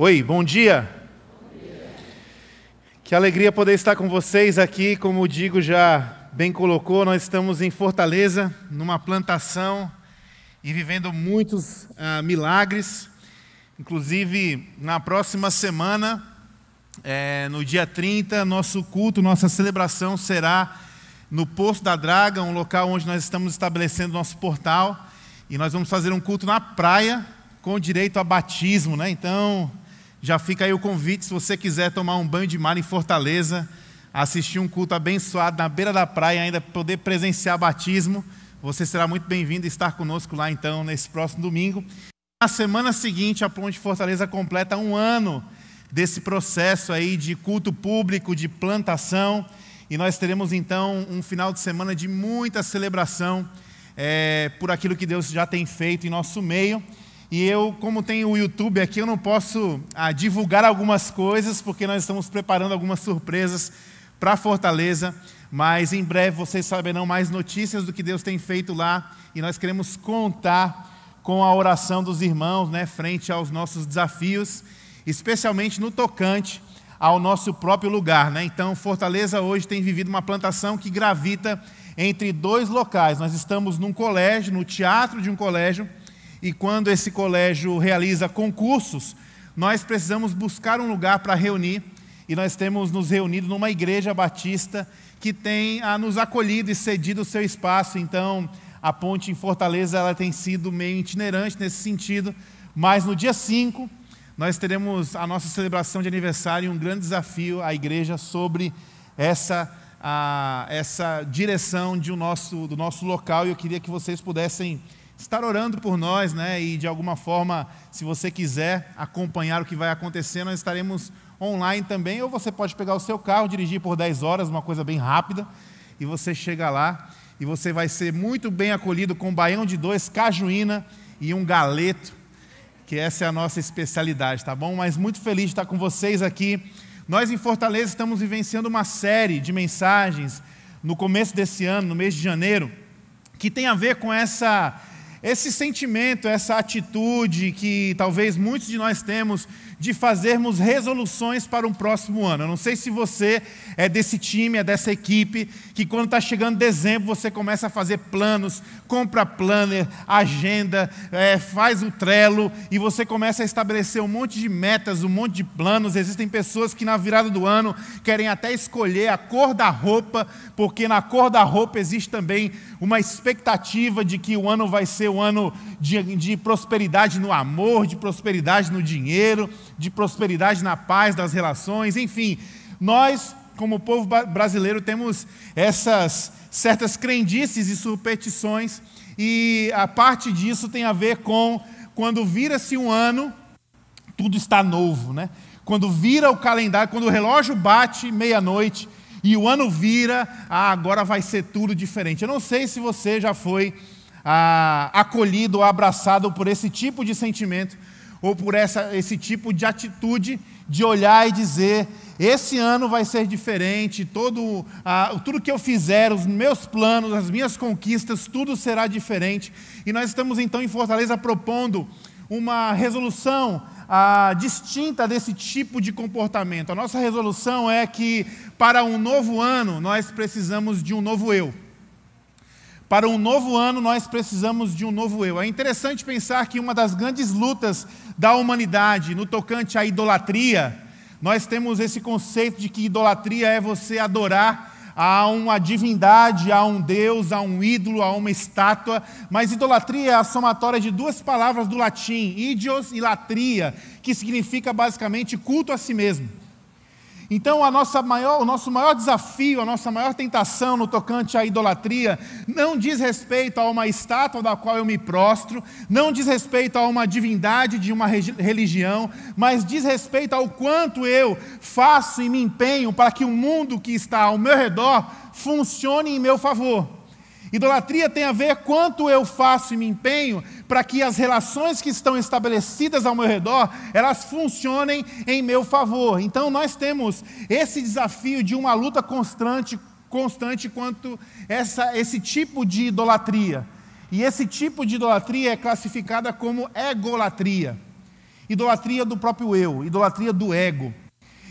Oi, bom dia. Que alegria poder estar com vocês aqui. Como o Digo já bem colocou, nós estamos em Fortaleza, numa plantação e vivendo muitos uh, milagres. Inclusive, na próxima semana, é, no dia 30, nosso culto, nossa celebração será no Poço da Draga, um local onde nós estamos estabelecendo nosso portal. E nós vamos fazer um culto na praia com direito a batismo, né? Então, já fica aí o convite, se você quiser tomar um banho de mar em Fortaleza, assistir um culto abençoado na beira da praia, ainda poder presenciar batismo, você será muito bem-vindo a estar conosco lá então nesse próximo domingo. Na semana seguinte, a Ponte Fortaleza completa um ano desse processo aí de culto público, de plantação, e nós teremos então um final de semana de muita celebração é, por aquilo que Deus já tem feito em nosso meio. E eu, como tenho o YouTube aqui, eu não posso ah, divulgar algumas coisas, porque nós estamos preparando algumas surpresas para Fortaleza. Mas em breve vocês saberão mais notícias do que Deus tem feito lá. E nós queremos contar com a oração dos irmãos, né, frente aos nossos desafios, especialmente no tocante ao nosso próprio lugar. Né? Então, Fortaleza hoje tem vivido uma plantação que gravita entre dois locais. Nós estamos num colégio, no teatro de um colégio e quando esse colégio realiza concursos, nós precisamos buscar um lugar para reunir, e nós temos nos reunido numa igreja batista que tem a nos acolhido e cedido o seu espaço. Então, a ponte em Fortaleza ela tem sido meio itinerante nesse sentido, mas no dia 5 nós teremos a nossa celebração de aniversário e um grande desafio à igreja sobre essa, a, essa direção de um nosso, do nosso local, e eu queria que vocês pudessem estar orando por nós, né? E de alguma forma, se você quiser acompanhar o que vai acontecer, nós estaremos online também. Ou você pode pegar o seu carro, dirigir por 10 horas, uma coisa bem rápida, e você chega lá e você vai ser muito bem acolhido com um baião de dois, cajuína e um galeto, que essa é a nossa especialidade, tá bom? Mas muito feliz de estar com vocês aqui. Nós em Fortaleza estamos vivenciando uma série de mensagens no começo desse ano, no mês de janeiro, que tem a ver com essa esse sentimento, essa atitude que talvez muitos de nós temos de fazermos resoluções para um próximo ano. Eu não sei se você é desse time, é dessa equipe, que quando está chegando dezembro você começa a fazer planos, compra planner, agenda, é, faz o trelo e você começa a estabelecer um monte de metas, um monte de planos. Existem pessoas que na virada do ano querem até escolher a cor da roupa, porque na cor da roupa existe também uma expectativa de que o ano vai ser um ano de, de prosperidade no amor, de prosperidade no dinheiro de prosperidade na paz das relações, enfim, nós, como povo brasileiro, temos essas certas crendices e superstições, e a parte disso tem a ver com quando vira-se um ano, tudo está novo, né? Quando vira o calendário, quando o relógio bate meia-noite e o ano vira, ah, agora vai ser tudo diferente. Eu não sei se você já foi ah, acolhido abraçado por esse tipo de sentimento, ou por essa, esse tipo de atitude de olhar e dizer: esse ano vai ser diferente, todo, ah, tudo que eu fizer, os meus planos, as minhas conquistas, tudo será diferente. E nós estamos então em Fortaleza propondo uma resolução ah, distinta desse tipo de comportamento. A nossa resolução é que para um novo ano nós precisamos de um novo eu. Para um novo ano, nós precisamos de um novo eu. É interessante pensar que uma das grandes lutas da humanidade no tocante à idolatria, nós temos esse conceito de que idolatria é você adorar a uma divindade, a um deus, a um ídolo, a uma estátua, mas idolatria é a somatória de duas palavras do latim, idios e latria, que significa basicamente culto a si mesmo. Então, maior, o nosso maior desafio, a nossa maior tentação no tocante à idolatria, não diz respeito a uma estátua da qual eu me prostro, não diz respeito a uma divindade de uma religião, mas diz respeito ao quanto eu faço e me empenho para que o mundo que está ao meu redor funcione em meu favor. Idolatria tem a ver quanto eu faço e me empenho para que as relações que estão estabelecidas ao meu redor, elas funcionem em meu favor. Então nós temos esse desafio de uma luta constante, constante quanto essa, esse tipo de idolatria. E esse tipo de idolatria é classificada como egolatria. Idolatria do próprio eu, idolatria do ego.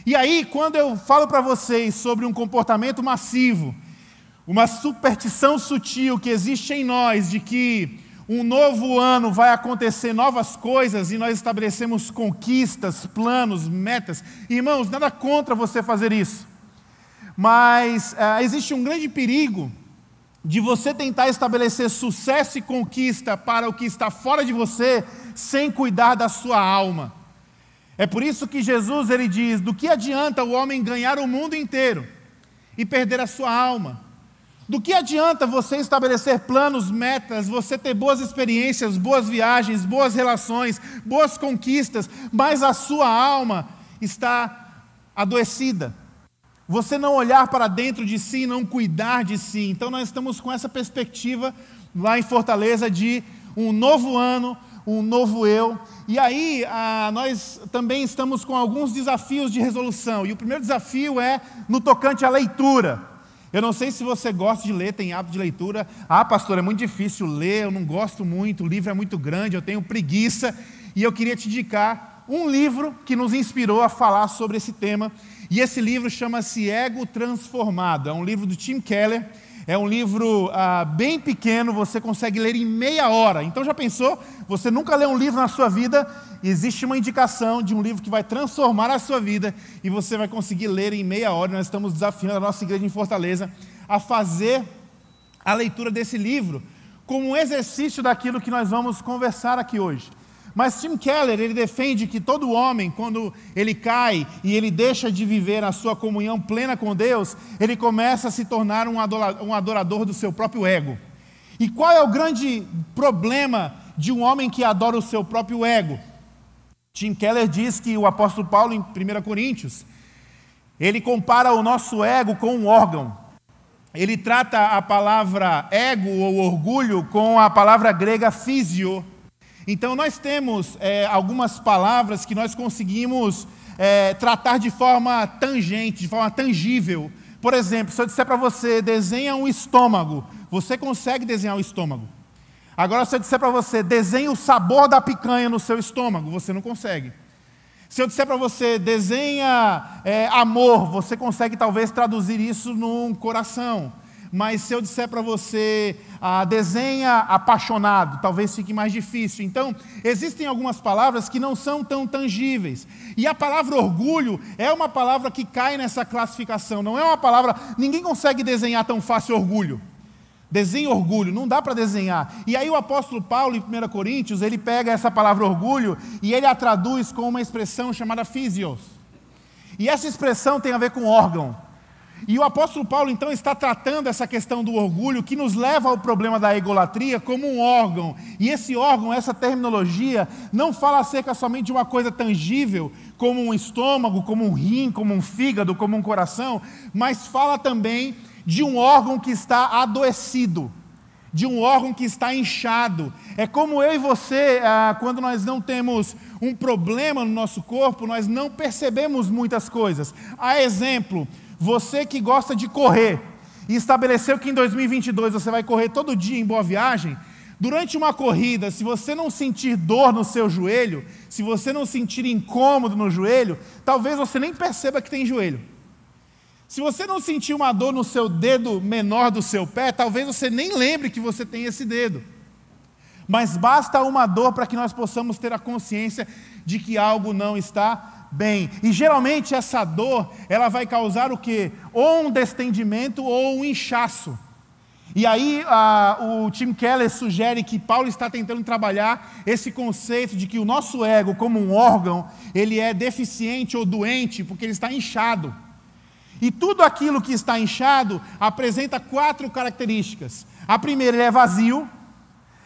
E aí, quando eu falo para vocês sobre um comportamento massivo, uma superstição sutil que existe em nós de que um novo ano vai acontecer novas coisas e nós estabelecemos conquistas, planos, metas. Irmãos, nada contra você fazer isso. Mas uh, existe um grande perigo de você tentar estabelecer sucesso e conquista para o que está fora de você, sem cuidar da sua alma. É por isso que Jesus ele diz: do que adianta o homem ganhar o mundo inteiro e perder a sua alma? Do que adianta você estabelecer planos, metas, você ter boas experiências, boas viagens, boas relações, boas conquistas, mas a sua alma está adoecida? Você não olhar para dentro de si, não cuidar de si. Então nós estamos com essa perspectiva lá em Fortaleza de um novo ano, um novo eu. E aí ah, nós também estamos com alguns desafios de resolução. E o primeiro desafio é no tocante à leitura. Eu não sei se você gosta de ler, tem hábito de leitura. Ah, pastor, é muito difícil ler, eu não gosto muito, o livro é muito grande, eu tenho preguiça. E eu queria te indicar um livro que nos inspirou a falar sobre esse tema. E esse livro chama-se Ego Transformado. É um livro do Tim Keller. É um livro ah, bem pequeno, você consegue ler em meia hora. Então já pensou? Você nunca leu um livro na sua vida? Existe uma indicação de um livro que vai transformar a sua vida e você vai conseguir ler em meia hora. Nós estamos desafiando a nossa igreja em Fortaleza a fazer a leitura desse livro como um exercício daquilo que nós vamos conversar aqui hoje. Mas Tim Keller, ele defende que todo homem, quando ele cai e ele deixa de viver a sua comunhão plena com Deus, ele começa a se tornar um adorador do seu próprio ego. E qual é o grande problema de um homem que adora o seu próprio ego? Tim Keller diz que o apóstolo Paulo, em 1 Coríntios, ele compara o nosso ego com um órgão. Ele trata a palavra ego ou orgulho com a palavra grega físio, então, nós temos é, algumas palavras que nós conseguimos é, tratar de forma tangente, de forma tangível. Por exemplo, se eu disser para você, desenha um estômago, você consegue desenhar o estômago. Agora, se eu disser para você, desenha o sabor da picanha no seu estômago, você não consegue. Se eu disser para você, desenha é, amor, você consegue talvez traduzir isso num coração. Mas se eu disser para você, ah, desenha apaixonado, talvez fique mais difícil. Então, existem algumas palavras que não são tão tangíveis. E a palavra orgulho é uma palavra que cai nessa classificação. Não é uma palavra. Ninguém consegue desenhar tão fácil orgulho. Desenhe orgulho, não dá para desenhar. E aí o apóstolo Paulo, em 1 Coríntios, ele pega essa palavra orgulho e ele a traduz com uma expressão chamada fisios. E essa expressão tem a ver com órgão. E o apóstolo Paulo então está tratando essa questão do orgulho que nos leva ao problema da egolatria como um órgão. E esse órgão, essa terminologia, não fala acerca somente de uma coisa tangível, como um estômago, como um rim, como um fígado, como um coração, mas fala também de um órgão que está adoecido, de um órgão que está inchado. É como eu e você, ah, quando nós não temos um problema no nosso corpo, nós não percebemos muitas coisas. A exemplo, você que gosta de correr e estabeleceu que em 2022 você vai correr todo dia em boa viagem, durante uma corrida, se você não sentir dor no seu joelho, se você não sentir incômodo no joelho, talvez você nem perceba que tem joelho. Se você não sentir uma dor no seu dedo menor do seu pé, talvez você nem lembre que você tem esse dedo. Mas basta uma dor para que nós possamos ter a consciência de que algo não está bem. E geralmente essa dor, ela vai causar o quê? Ou um destendimento ou um inchaço. E aí a, o Tim Keller sugere que Paulo está tentando trabalhar esse conceito de que o nosso ego, como um órgão, ele é deficiente ou doente porque ele está inchado. E tudo aquilo que está inchado apresenta quatro características. A primeira, ele é vazio.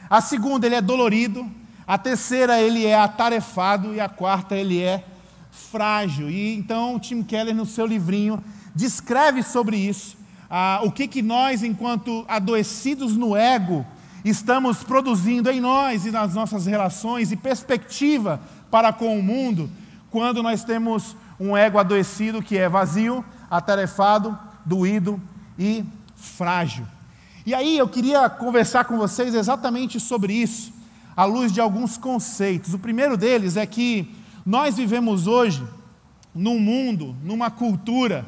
A segunda, ele é dolorido. A terceira, ele é atarefado. E a quarta, ele é frágil. E então Tim Keller, no seu livrinho, descreve sobre isso, ah, o que, que nós, enquanto adoecidos no ego, estamos produzindo em nós e nas nossas relações e perspectiva para com o mundo, quando nós temos um ego adoecido que é vazio, atarefado, doído e frágil. E aí eu queria conversar com vocês exatamente sobre isso, à luz de alguns conceitos. O primeiro deles é que Nós vivemos hoje num mundo, numa cultura,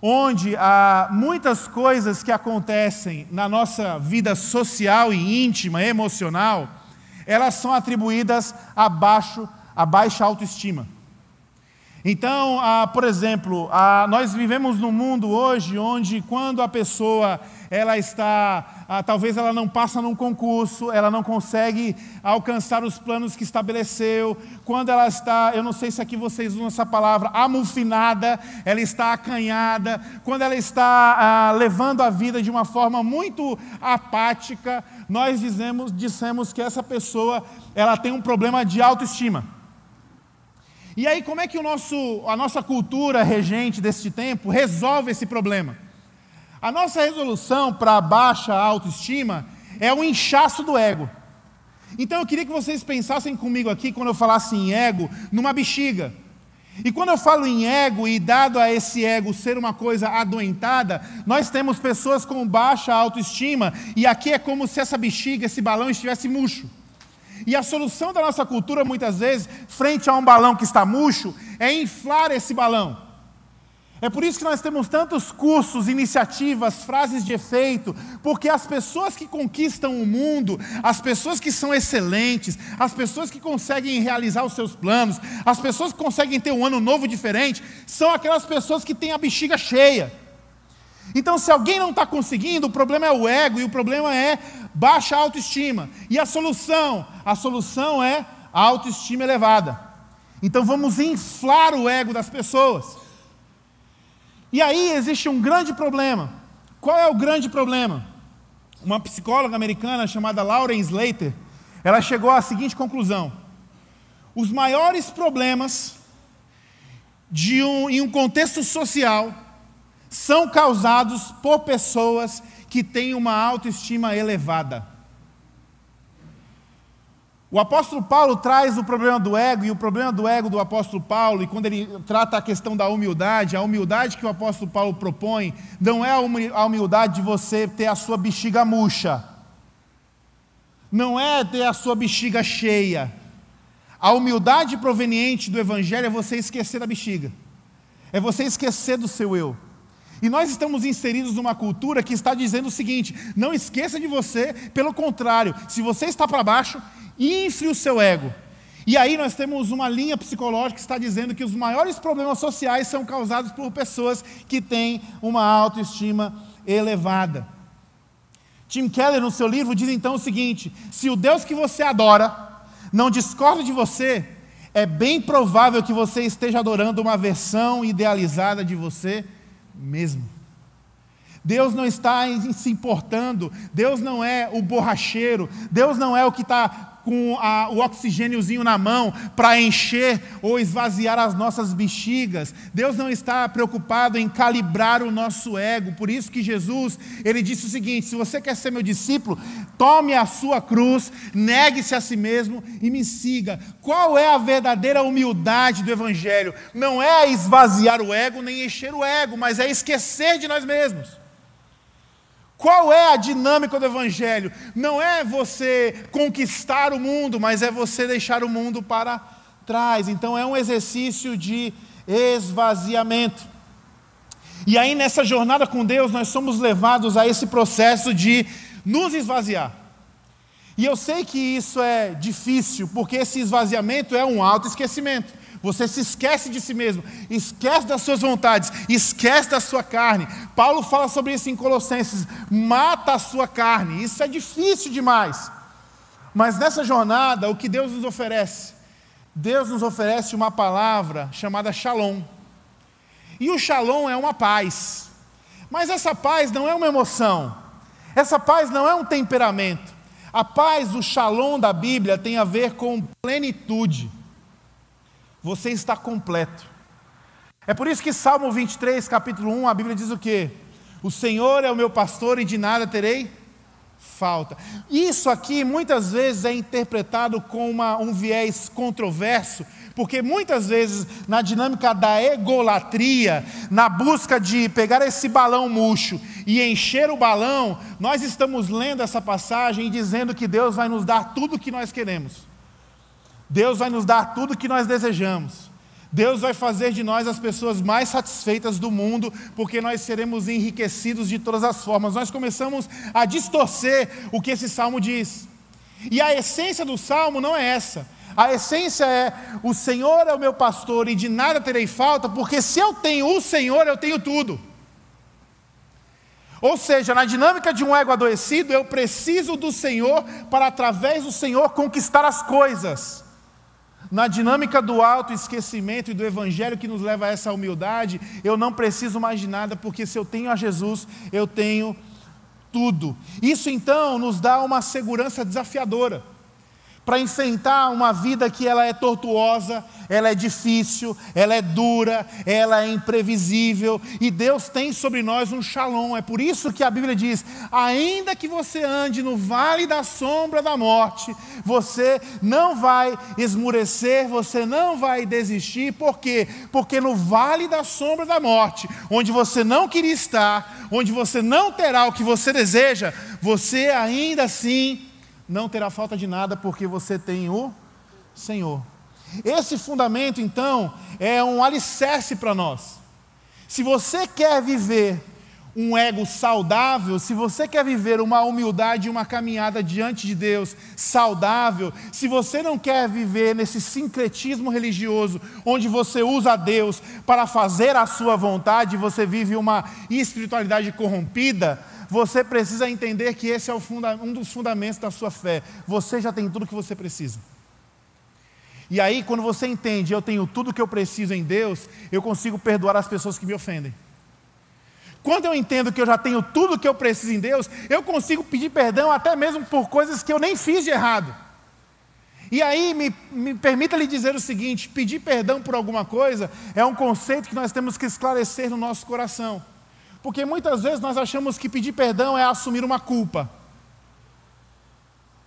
onde há muitas coisas que acontecem na nossa vida social e íntima, emocional, elas são atribuídas a, baixo, a baixa autoestima. Então, ah, por exemplo, ah, nós vivemos num mundo hoje onde quando a pessoa ela está, ah, talvez ela não passa num concurso, ela não consegue alcançar os planos que estabeleceu, quando ela está, eu não sei se aqui vocês usam essa palavra, amufinada, ela está acanhada, quando ela está ah, levando a vida de uma forma muito apática, nós dizemos, dissemos que essa pessoa ela tem um problema de autoestima. E aí, como é que o nosso, a nossa cultura regente deste tempo resolve esse problema? A nossa resolução para baixa autoestima é o inchaço do ego. Então eu queria que vocês pensassem comigo aqui, quando eu falasse em ego, numa bexiga. E quando eu falo em ego, e dado a esse ego ser uma coisa adoentada, nós temos pessoas com baixa autoestima, e aqui é como se essa bexiga, esse balão estivesse murcho. E a solução da nossa cultura, muitas vezes, frente a um balão que está murcho, é inflar esse balão. É por isso que nós temos tantos cursos, iniciativas, frases de efeito, porque as pessoas que conquistam o mundo, as pessoas que são excelentes, as pessoas que conseguem realizar os seus planos, as pessoas que conseguem ter um ano novo diferente, são aquelas pessoas que têm a bexiga cheia. Então, se alguém não está conseguindo, o problema é o ego e o problema é baixa autoestima. E a solução? A solução é a autoestima elevada. Então, vamos inflar o ego das pessoas. E aí existe um grande problema. Qual é o grande problema? Uma psicóloga americana chamada Lauren Slater, ela chegou à seguinte conclusão: os maiores problemas um, em um contexto social são causados por pessoas que têm uma autoestima elevada. O apóstolo Paulo traz o problema do ego, e o problema do ego do apóstolo Paulo, e quando ele trata a questão da humildade, a humildade que o apóstolo Paulo propõe, não é a humildade de você ter a sua bexiga murcha, não é ter a sua bexiga cheia. A humildade proveniente do Evangelho é você esquecer da bexiga, é você esquecer do seu eu. E nós estamos inseridos numa cultura que está dizendo o seguinte: não esqueça de você, pelo contrário, se você está para baixo, infle o seu ego. E aí nós temos uma linha psicológica que está dizendo que os maiores problemas sociais são causados por pessoas que têm uma autoestima elevada. Tim Keller, no seu livro, diz então o seguinte: se o Deus que você adora não discorda de você, é bem provável que você esteja adorando uma versão idealizada de você mesmo. Deus não está se importando, Deus não é o borracheiro, Deus não é o que está com a, o oxigêniozinho na mão para encher ou esvaziar as nossas bexigas. Deus não está preocupado em calibrar o nosso ego. Por isso que Jesus, ele disse o seguinte: se você quer ser meu discípulo, tome a sua cruz, negue-se a si mesmo e me siga. Qual é a verdadeira humildade do evangelho? Não é esvaziar o ego nem encher o ego, mas é esquecer de nós mesmos. Qual é a dinâmica do Evangelho? Não é você conquistar o mundo, mas é você deixar o mundo para trás. Então é um exercício de esvaziamento. E aí nessa jornada com Deus, nós somos levados a esse processo de nos esvaziar. E eu sei que isso é difícil, porque esse esvaziamento é um auto-esquecimento. Você se esquece de si mesmo, esquece das suas vontades, esquece da sua carne. Paulo fala sobre isso em Colossenses: mata a sua carne. Isso é difícil demais. Mas nessa jornada, o que Deus nos oferece? Deus nos oferece uma palavra chamada Shalom. E o Shalom é uma paz. Mas essa paz não é uma emoção. Essa paz não é um temperamento. A paz, o Shalom da Bíblia tem a ver com plenitude você está completo. É por isso que Salmo 23, capítulo 1, a Bíblia diz o quê? O Senhor é o meu pastor e de nada terei falta. Isso aqui muitas vezes é interpretado com uma, um viés controverso, porque muitas vezes na dinâmica da egolatria, na busca de pegar esse balão murcho e encher o balão, nós estamos lendo essa passagem e dizendo que Deus vai nos dar tudo o que nós queremos. Deus vai nos dar tudo que nós desejamos. Deus vai fazer de nós as pessoas mais satisfeitas do mundo, porque nós seremos enriquecidos de todas as formas. Nós começamos a distorcer o que esse salmo diz. E a essência do salmo não é essa. A essência é: o Senhor é o meu pastor e de nada terei falta, porque se eu tenho o Senhor, eu tenho tudo. Ou seja, na dinâmica de um ego adoecido, eu preciso do Senhor para, através do Senhor, conquistar as coisas. Na dinâmica do autoesquecimento e do Evangelho que nos leva a essa humildade, eu não preciso mais de nada, porque se eu tenho a Jesus, eu tenho tudo. Isso então nos dá uma segurança desafiadora para enfrentar uma vida que ela é tortuosa, ela é difícil, ela é dura, ela é imprevisível, e Deus tem sobre nós um shalom. É por isso que a Bíblia diz: ainda que você ande no vale da sombra da morte, você não vai esmurecer, você não vai desistir, por quê? Porque no vale da sombra da morte, onde você não queria estar, onde você não terá o que você deseja, você ainda assim não terá falta de nada, porque você tem o Senhor. Esse fundamento, então, é um alicerce para nós. Se você quer viver um ego saudável, se você quer viver uma humildade e uma caminhada diante de Deus saudável, se você não quer viver nesse sincretismo religioso, onde você usa Deus para fazer a sua vontade, você vive uma espiritualidade corrompida, você precisa entender que esse é um dos fundamentos da sua fé. Você já tem tudo que você precisa. E aí, quando você entende, eu tenho tudo que eu preciso em Deus, eu consigo perdoar as pessoas que me ofendem. Quando eu entendo que eu já tenho tudo que eu preciso em Deus, eu consigo pedir perdão até mesmo por coisas que eu nem fiz de errado. E aí, me, me permita lhe dizer o seguinte: pedir perdão por alguma coisa é um conceito que nós temos que esclarecer no nosso coração. Porque muitas vezes nós achamos que pedir perdão é assumir uma culpa.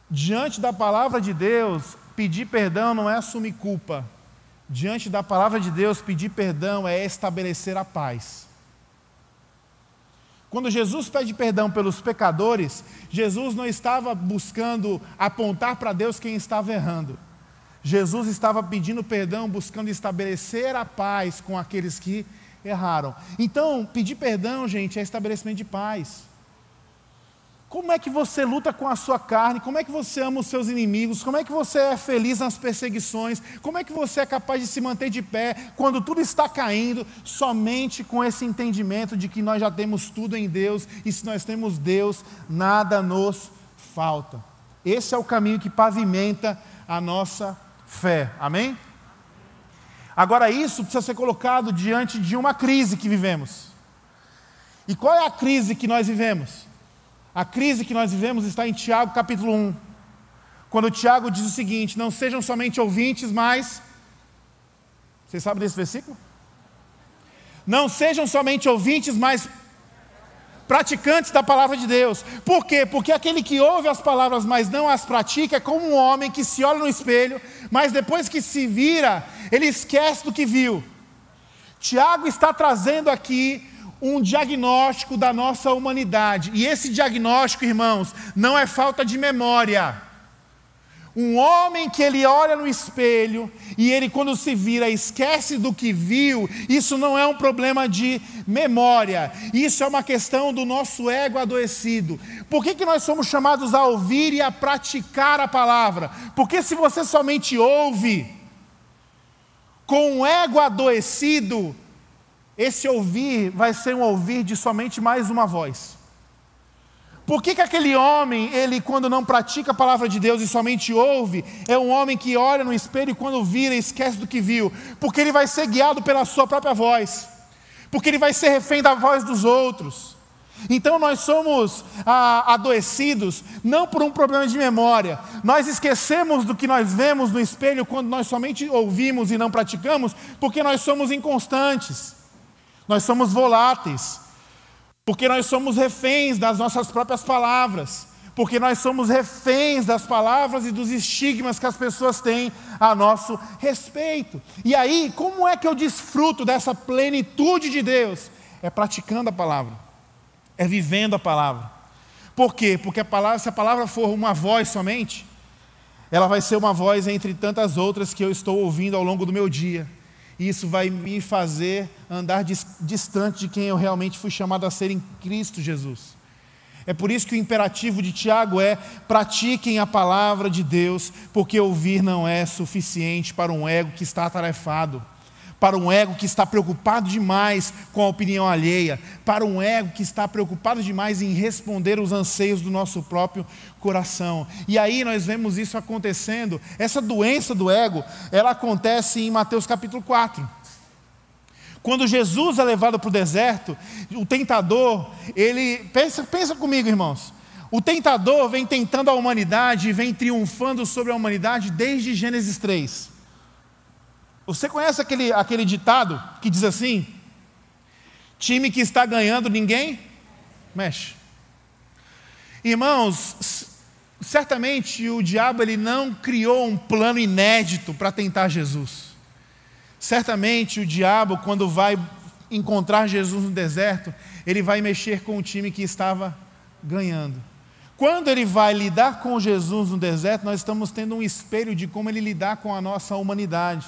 Diante da palavra de Deus, pedir perdão não é assumir culpa. Diante da palavra de Deus, pedir perdão é estabelecer a paz. Quando Jesus pede perdão pelos pecadores, Jesus não estava buscando apontar para Deus quem estava errando. Jesus estava pedindo perdão, buscando estabelecer a paz com aqueles que erraram. Então, pedir perdão, gente, é estabelecimento de paz. Como é que você luta com a sua carne? Como é que você ama os seus inimigos? Como é que você é feliz nas perseguições? Como é que você é capaz de se manter de pé quando tudo está caindo? Somente com esse entendimento de que nós já temos tudo em Deus e se nós temos Deus, nada nos falta. Esse é o caminho que pavimenta a nossa fé. Amém? Agora, isso precisa ser colocado diante de uma crise que vivemos. E qual é a crise que nós vivemos? A crise que nós vivemos está em Tiago capítulo 1. Quando Tiago diz o seguinte: Não sejam somente ouvintes, mas. Vocês sabem desse versículo? Não sejam somente ouvintes, mas praticantes da palavra de Deus. Por quê? Porque aquele que ouve as palavras, mas não as pratica, é como um homem que se olha no espelho, mas depois que se vira, ele esquece do que viu. Tiago está trazendo aqui um diagnóstico da nossa humanidade, e esse diagnóstico, irmãos, não é falta de memória. Um homem que ele olha no espelho e ele, quando se vira, esquece do que viu, isso não é um problema de memória, isso é uma questão do nosso ego adoecido. Por que, que nós somos chamados a ouvir e a praticar a palavra? Porque se você somente ouve, com um ego adoecido, esse ouvir vai ser um ouvir de somente mais uma voz. Por que, que aquele homem, ele quando não pratica a palavra de Deus e somente ouve, é um homem que olha no espelho e quando vira esquece do que viu? Porque ele vai ser guiado pela sua própria voz, porque ele vai ser refém da voz dos outros. Então nós somos ah, adoecidos não por um problema de memória, nós esquecemos do que nós vemos no espelho quando nós somente ouvimos e não praticamos, porque nós somos inconstantes, nós somos voláteis. Porque nós somos reféns das nossas próprias palavras. Porque nós somos reféns das palavras e dos estigmas que as pessoas têm a nosso respeito. E aí, como é que eu desfruto dessa plenitude de Deus? É praticando a palavra, é vivendo a palavra. Por quê? Porque a palavra, se a palavra for uma voz somente, ela vai ser uma voz entre tantas outras que eu estou ouvindo ao longo do meu dia. E isso vai me fazer andar distante de quem eu realmente fui chamado a ser em Cristo Jesus. É por isso que o imperativo de Tiago é: pratiquem a palavra de Deus, porque ouvir não é suficiente para um ego que está atarefado para um ego que está preocupado demais com a opinião alheia, para um ego que está preocupado demais em responder os anseios do nosso próprio coração. E aí nós vemos isso acontecendo. Essa doença do ego, ela acontece em Mateus capítulo 4. Quando Jesus é levado para o deserto, o tentador, ele pensa, pensa comigo, irmãos. O tentador vem tentando a humanidade vem triunfando sobre a humanidade desde Gênesis 3. Você conhece aquele, aquele ditado que diz assim: time que está ganhando, ninguém mexe. Irmãos, certamente o diabo ele não criou um plano inédito para tentar Jesus. Certamente o diabo, quando vai encontrar Jesus no deserto, ele vai mexer com o time que estava ganhando. Quando ele vai lidar com Jesus no deserto, nós estamos tendo um espelho de como ele lidar com a nossa humanidade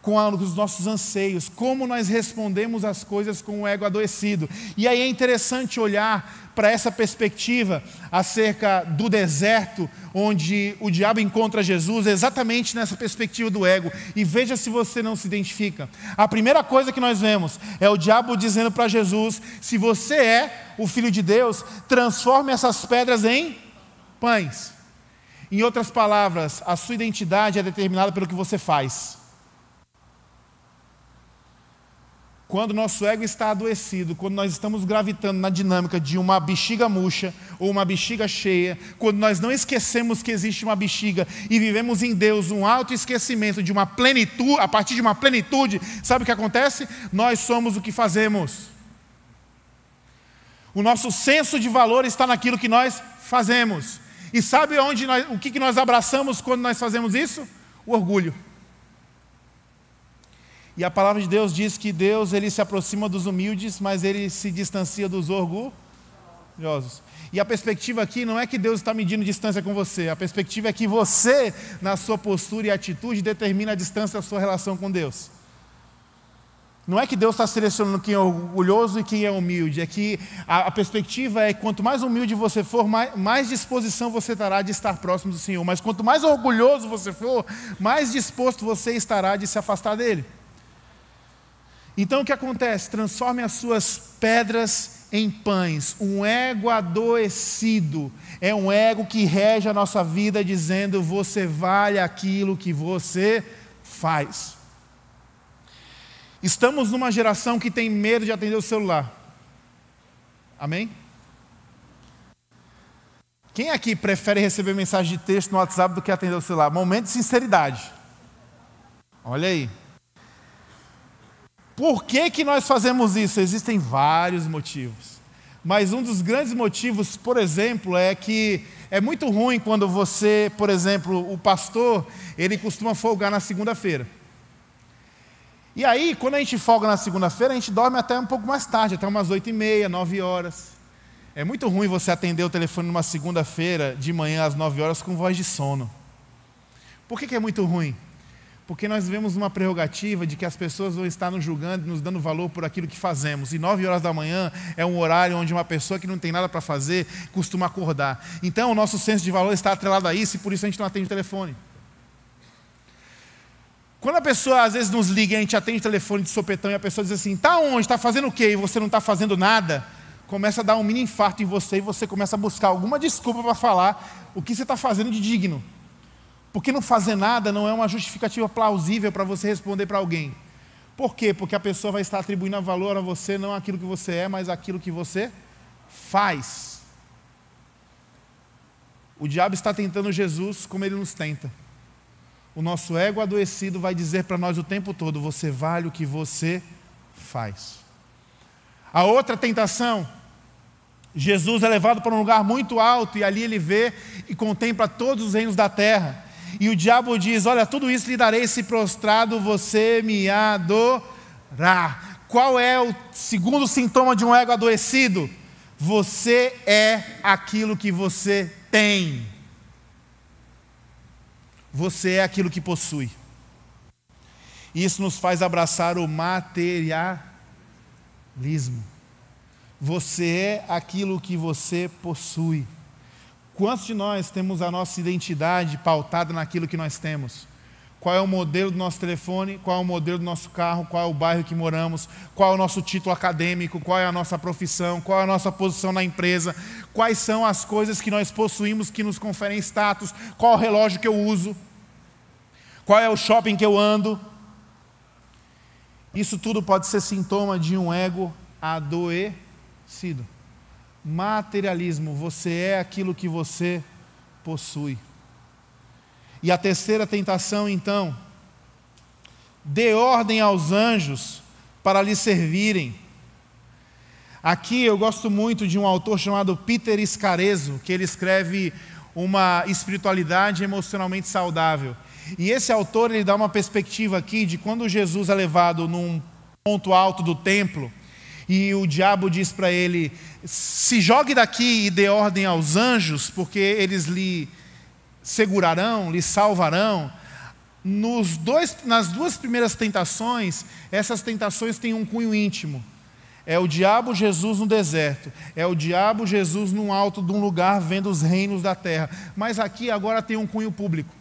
com os nossos anseios, como nós respondemos as coisas com o ego adoecido. E aí é interessante olhar para essa perspectiva acerca do deserto, onde o diabo encontra Jesus, exatamente nessa perspectiva do ego. E veja se você não se identifica. A primeira coisa que nós vemos é o diabo dizendo para Jesus: se você é o filho de Deus, transforme essas pedras em pães. Em outras palavras, a sua identidade é determinada pelo que você faz. Quando nosso ego está adoecido, quando nós estamos gravitando na dinâmica de uma bexiga murcha ou uma bexiga cheia, quando nós não esquecemos que existe uma bexiga e vivemos em Deus um auto-esquecimento de uma plenitude, a partir de uma plenitude, sabe o que acontece? Nós somos o que fazemos. O nosso senso de valor está naquilo que nós fazemos. E sabe onde nós, o que nós abraçamos quando nós fazemos isso? O orgulho. E a palavra de Deus diz que Deus ele se aproxima dos humildes, mas ele se distancia dos orgulhosos. E a perspectiva aqui não é que Deus está medindo distância com você, a perspectiva é que você, na sua postura e atitude, determina a distância da sua relação com Deus. Não é que Deus está selecionando quem é orgulhoso e quem é humilde, é que a, a perspectiva é que quanto mais humilde você for, mais, mais, disposição você terá de estar próximo do Senhor. Mas quanto mais orgulhoso você for, mais disposto você estará de se afastar dele. Então o que acontece? Transforme as suas pedras em pães. Um ego adoecido é um ego que rege a nossa vida, dizendo: você vale aquilo que você faz. Estamos numa geração que tem medo de atender o celular. Amém? Quem aqui prefere receber mensagem de texto no WhatsApp do que atender o celular? Momento de sinceridade. Olha aí. Por que, que nós fazemos isso? Existem vários motivos. Mas um dos grandes motivos, por exemplo, é que é muito ruim quando você, por exemplo, o pastor, ele costuma folgar na segunda-feira. E aí, quando a gente folga na segunda-feira, a gente dorme até um pouco mais tarde, até umas oito e meia, nove horas. É muito ruim você atender o telefone numa segunda-feira, de manhã às nove horas, com voz de sono. Por que, que é muito ruim? Porque nós vivemos uma prerrogativa de que as pessoas vão estar nos julgando, nos dando valor por aquilo que fazemos. E nove horas da manhã é um horário onde uma pessoa que não tem nada para fazer costuma acordar. Então o nosso senso de valor está atrelado a isso e por isso a gente não atende o telefone. Quando a pessoa às vezes nos liga e a gente atende o telefone de sopetão e a pessoa diz assim, está onde? Está fazendo o quê? E você não está fazendo nada, começa a dar um mini infarto em você e você começa a buscar alguma desculpa para falar o que você está fazendo de digno. Porque não fazer nada não é uma justificativa plausível para você responder para alguém. Por quê? Porque a pessoa vai estar atribuindo valor a você, não aquilo que você é, mas aquilo que você faz. O diabo está tentando Jesus como ele nos tenta. O nosso ego adoecido vai dizer para nós o tempo todo: você vale o que você faz. A outra tentação, Jesus é levado para um lugar muito alto e ali ele vê e contempla todos os reinos da terra. E o diabo diz: Olha, tudo isso lhe darei se prostrado você me adorar. Qual é o segundo sintoma de um ego adoecido? Você é aquilo que você tem. você é aquilo que possui. Isso nos faz abraçar o materialismo. Você é aquilo que você possui. Quantos de nós temos a nossa identidade pautada naquilo que nós temos? Qual é o modelo do nosso telefone? Qual é o modelo do nosso carro? Qual é o bairro que moramos? Qual é o nosso título acadêmico? Qual é a nossa profissão? Qual é a nossa posição na empresa? Quais são as coisas que nós possuímos que nos conferem status? Qual é o relógio que eu uso? Qual é o shopping que eu ando? Isso tudo pode ser sintoma de um ego adoecido. Materialismo, você é aquilo que você possui. E a terceira tentação, então, dê ordem aos anjos para lhe servirem. Aqui eu gosto muito de um autor chamado Peter Scarezo, que ele escreve uma espiritualidade emocionalmente saudável. E esse autor ele dá uma perspectiva aqui de quando Jesus é levado num ponto alto do templo e o diabo diz para ele: se jogue daqui e dê ordem aos anjos, porque eles lhe segurarão, lhe salvarão. Nos dois, nas duas primeiras tentações, essas tentações têm um cunho íntimo. É o diabo Jesus no deserto, é o diabo Jesus no alto de um lugar vendo os reinos da terra. Mas aqui agora tem um cunho público.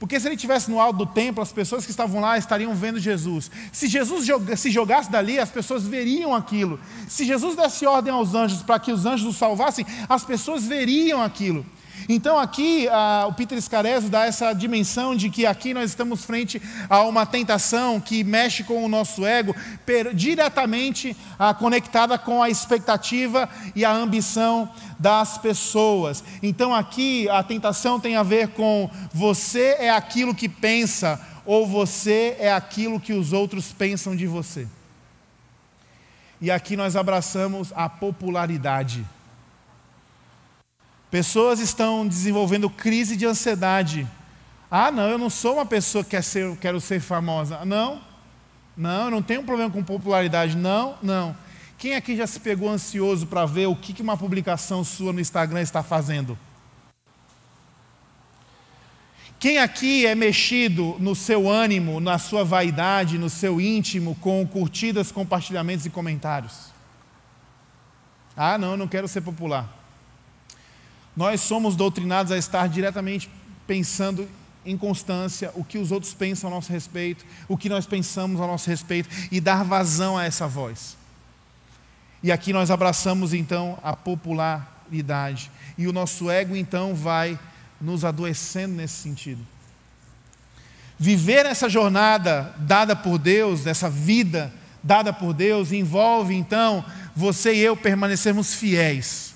Porque se ele estivesse no alto do templo, as pessoas que estavam lá estariam vendo Jesus. Se Jesus se jogasse dali, as pessoas veriam aquilo. Se Jesus desse ordem aos anjos para que os anjos o salvassem, as pessoas veriam aquilo. Então aqui o Peter Scarezo dá essa dimensão de que aqui nós estamos frente a uma tentação que mexe com o nosso ego, per, diretamente conectada com a expectativa e a ambição das pessoas. Então aqui a tentação tem a ver com você é aquilo que pensa ou você é aquilo que os outros pensam de você. E aqui nós abraçamos a popularidade. Pessoas estão desenvolvendo crise de ansiedade. Ah, não, eu não sou uma pessoa que quer ser, quero ser famosa. Não, não, eu não tenho problema com popularidade. Não, não. Quem aqui já se pegou ansioso para ver o que uma publicação sua no Instagram está fazendo? Quem aqui é mexido no seu ânimo, na sua vaidade, no seu íntimo, com curtidas, compartilhamentos e comentários? Ah, não, eu não quero ser popular. Nós somos doutrinados a estar diretamente pensando em constância o que os outros pensam a nosso respeito, o que nós pensamos a nosso respeito e dar vazão a essa voz. E aqui nós abraçamos então a popularidade e o nosso ego então vai nos adoecendo nesse sentido. Viver essa jornada dada por Deus, essa vida dada por Deus, envolve então você e eu permanecermos fiéis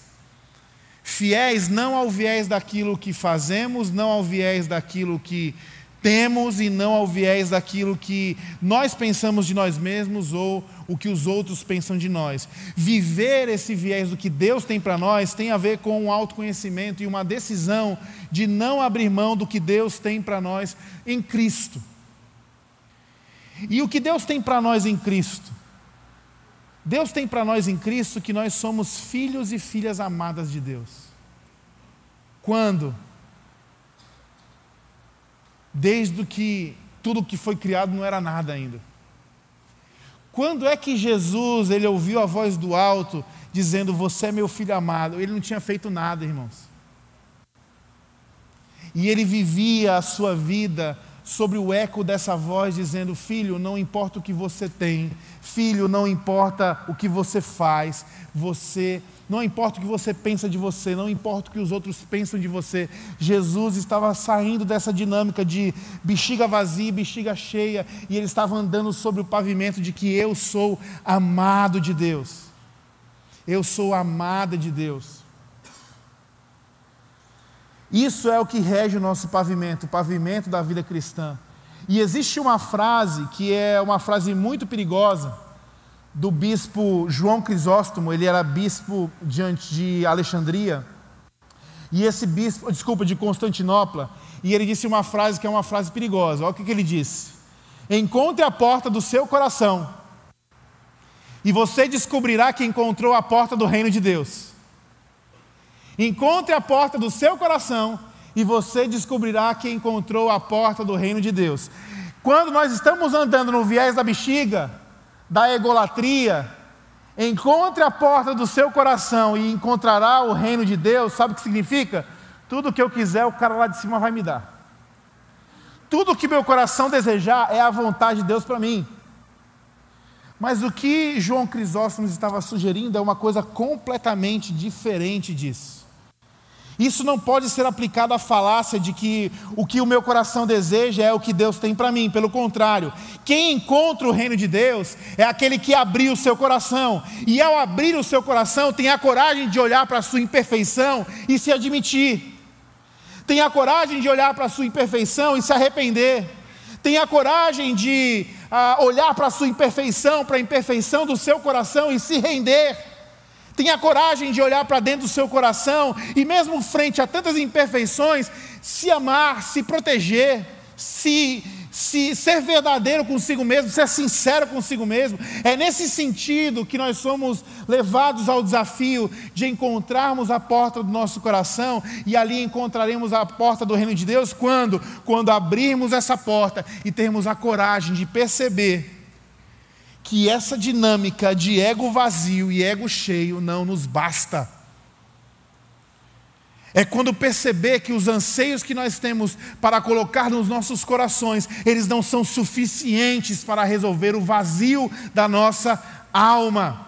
fiéis não ao viés daquilo que fazemos, não ao viés daquilo que temos e não ao viés daquilo que nós pensamos de nós mesmos ou o que os outros pensam de nós. Viver esse viés do que Deus tem para nós tem a ver com um autoconhecimento e uma decisão de não abrir mão do que Deus tem para nós em Cristo. E o que Deus tem para nós em Cristo? Deus tem para nós em Cristo que nós somos filhos e filhas amadas de Deus. Quando? Desde que tudo que foi criado não era nada ainda. Quando é que Jesus, ele ouviu a voz do alto dizendo: "Você é meu filho amado"? Ele não tinha feito nada, irmãos. E ele vivia a sua vida sobre o eco dessa voz dizendo: Filho, não importa o que você tem, filho, não importa o que você faz, você, não importa o que você pensa de você, não importa o que os outros pensam de você. Jesus estava saindo dessa dinâmica de bexiga vazia, bexiga cheia, e ele estava andando sobre o pavimento de que eu sou amado de Deus. Eu sou amada de Deus. Isso é o que rege o nosso pavimento, o pavimento da vida cristã. E existe uma frase que é uma frase muito perigosa do bispo João Crisóstomo, ele era bispo diante de Alexandria. E esse bispo, desculpa, de Constantinopla, e ele disse uma frase que é uma frase perigosa. Olha o que, que ele disse: Encontre a porta do seu coração, e você descobrirá que encontrou a porta do reino de Deus. Encontre a porta do seu coração e você descobrirá que encontrou a porta do reino de Deus. Quando nós estamos andando no viés da bexiga, da egolatria, encontre a porta do seu coração e encontrará o reino de Deus, sabe o que significa? Tudo que eu quiser, o cara lá de cima vai me dar. Tudo que meu coração desejar é a vontade de Deus para mim. Mas o que João Crisóstomo estava sugerindo é uma coisa completamente diferente disso. Isso não pode ser aplicado à falácia de que o que o meu coração deseja é o que Deus tem para mim. Pelo contrário, quem encontra o reino de Deus é aquele que abriu o seu coração. E ao abrir o seu coração, tem a coragem de olhar para a sua imperfeição e se admitir. Tem a coragem de olhar para a sua imperfeição e se arrepender. Tem a coragem de ah, olhar para a sua imperfeição, para a imperfeição do seu coração e se render. Tenha coragem de olhar para dentro do seu coração e, mesmo frente a tantas imperfeições, se amar, se proteger, se, se ser verdadeiro consigo mesmo, ser sincero consigo mesmo. É nesse sentido que nós somos levados ao desafio de encontrarmos a porta do nosso coração e ali encontraremos a porta do reino de Deus quando, quando abrirmos essa porta e termos a coragem de perceber que essa dinâmica de ego vazio e ego cheio não nos basta. É quando perceber que os anseios que nós temos para colocar nos nossos corações, eles não são suficientes para resolver o vazio da nossa alma.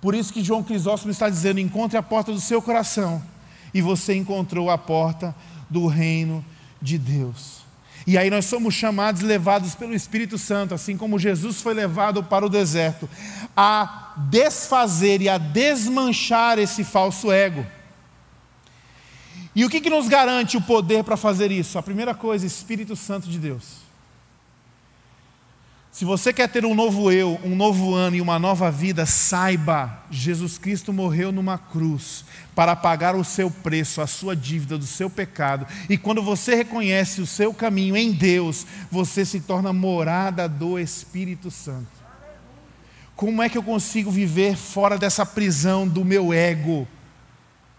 Por isso que João Crisóstomo está dizendo: encontre a porta do seu coração, e você encontrou a porta do reino de Deus. E aí nós somos chamados, levados pelo Espírito Santo, assim como Jesus foi levado para o deserto, a desfazer e a desmanchar esse falso ego. E o que, que nos garante o poder para fazer isso? A primeira coisa, Espírito Santo de Deus. Se você quer ter um novo eu, um novo ano e uma nova vida, saiba, Jesus Cristo morreu numa cruz para pagar o seu preço, a sua dívida do seu pecado. E quando você reconhece o seu caminho em Deus, você se torna morada do Espírito Santo. Como é que eu consigo viver fora dessa prisão do meu ego,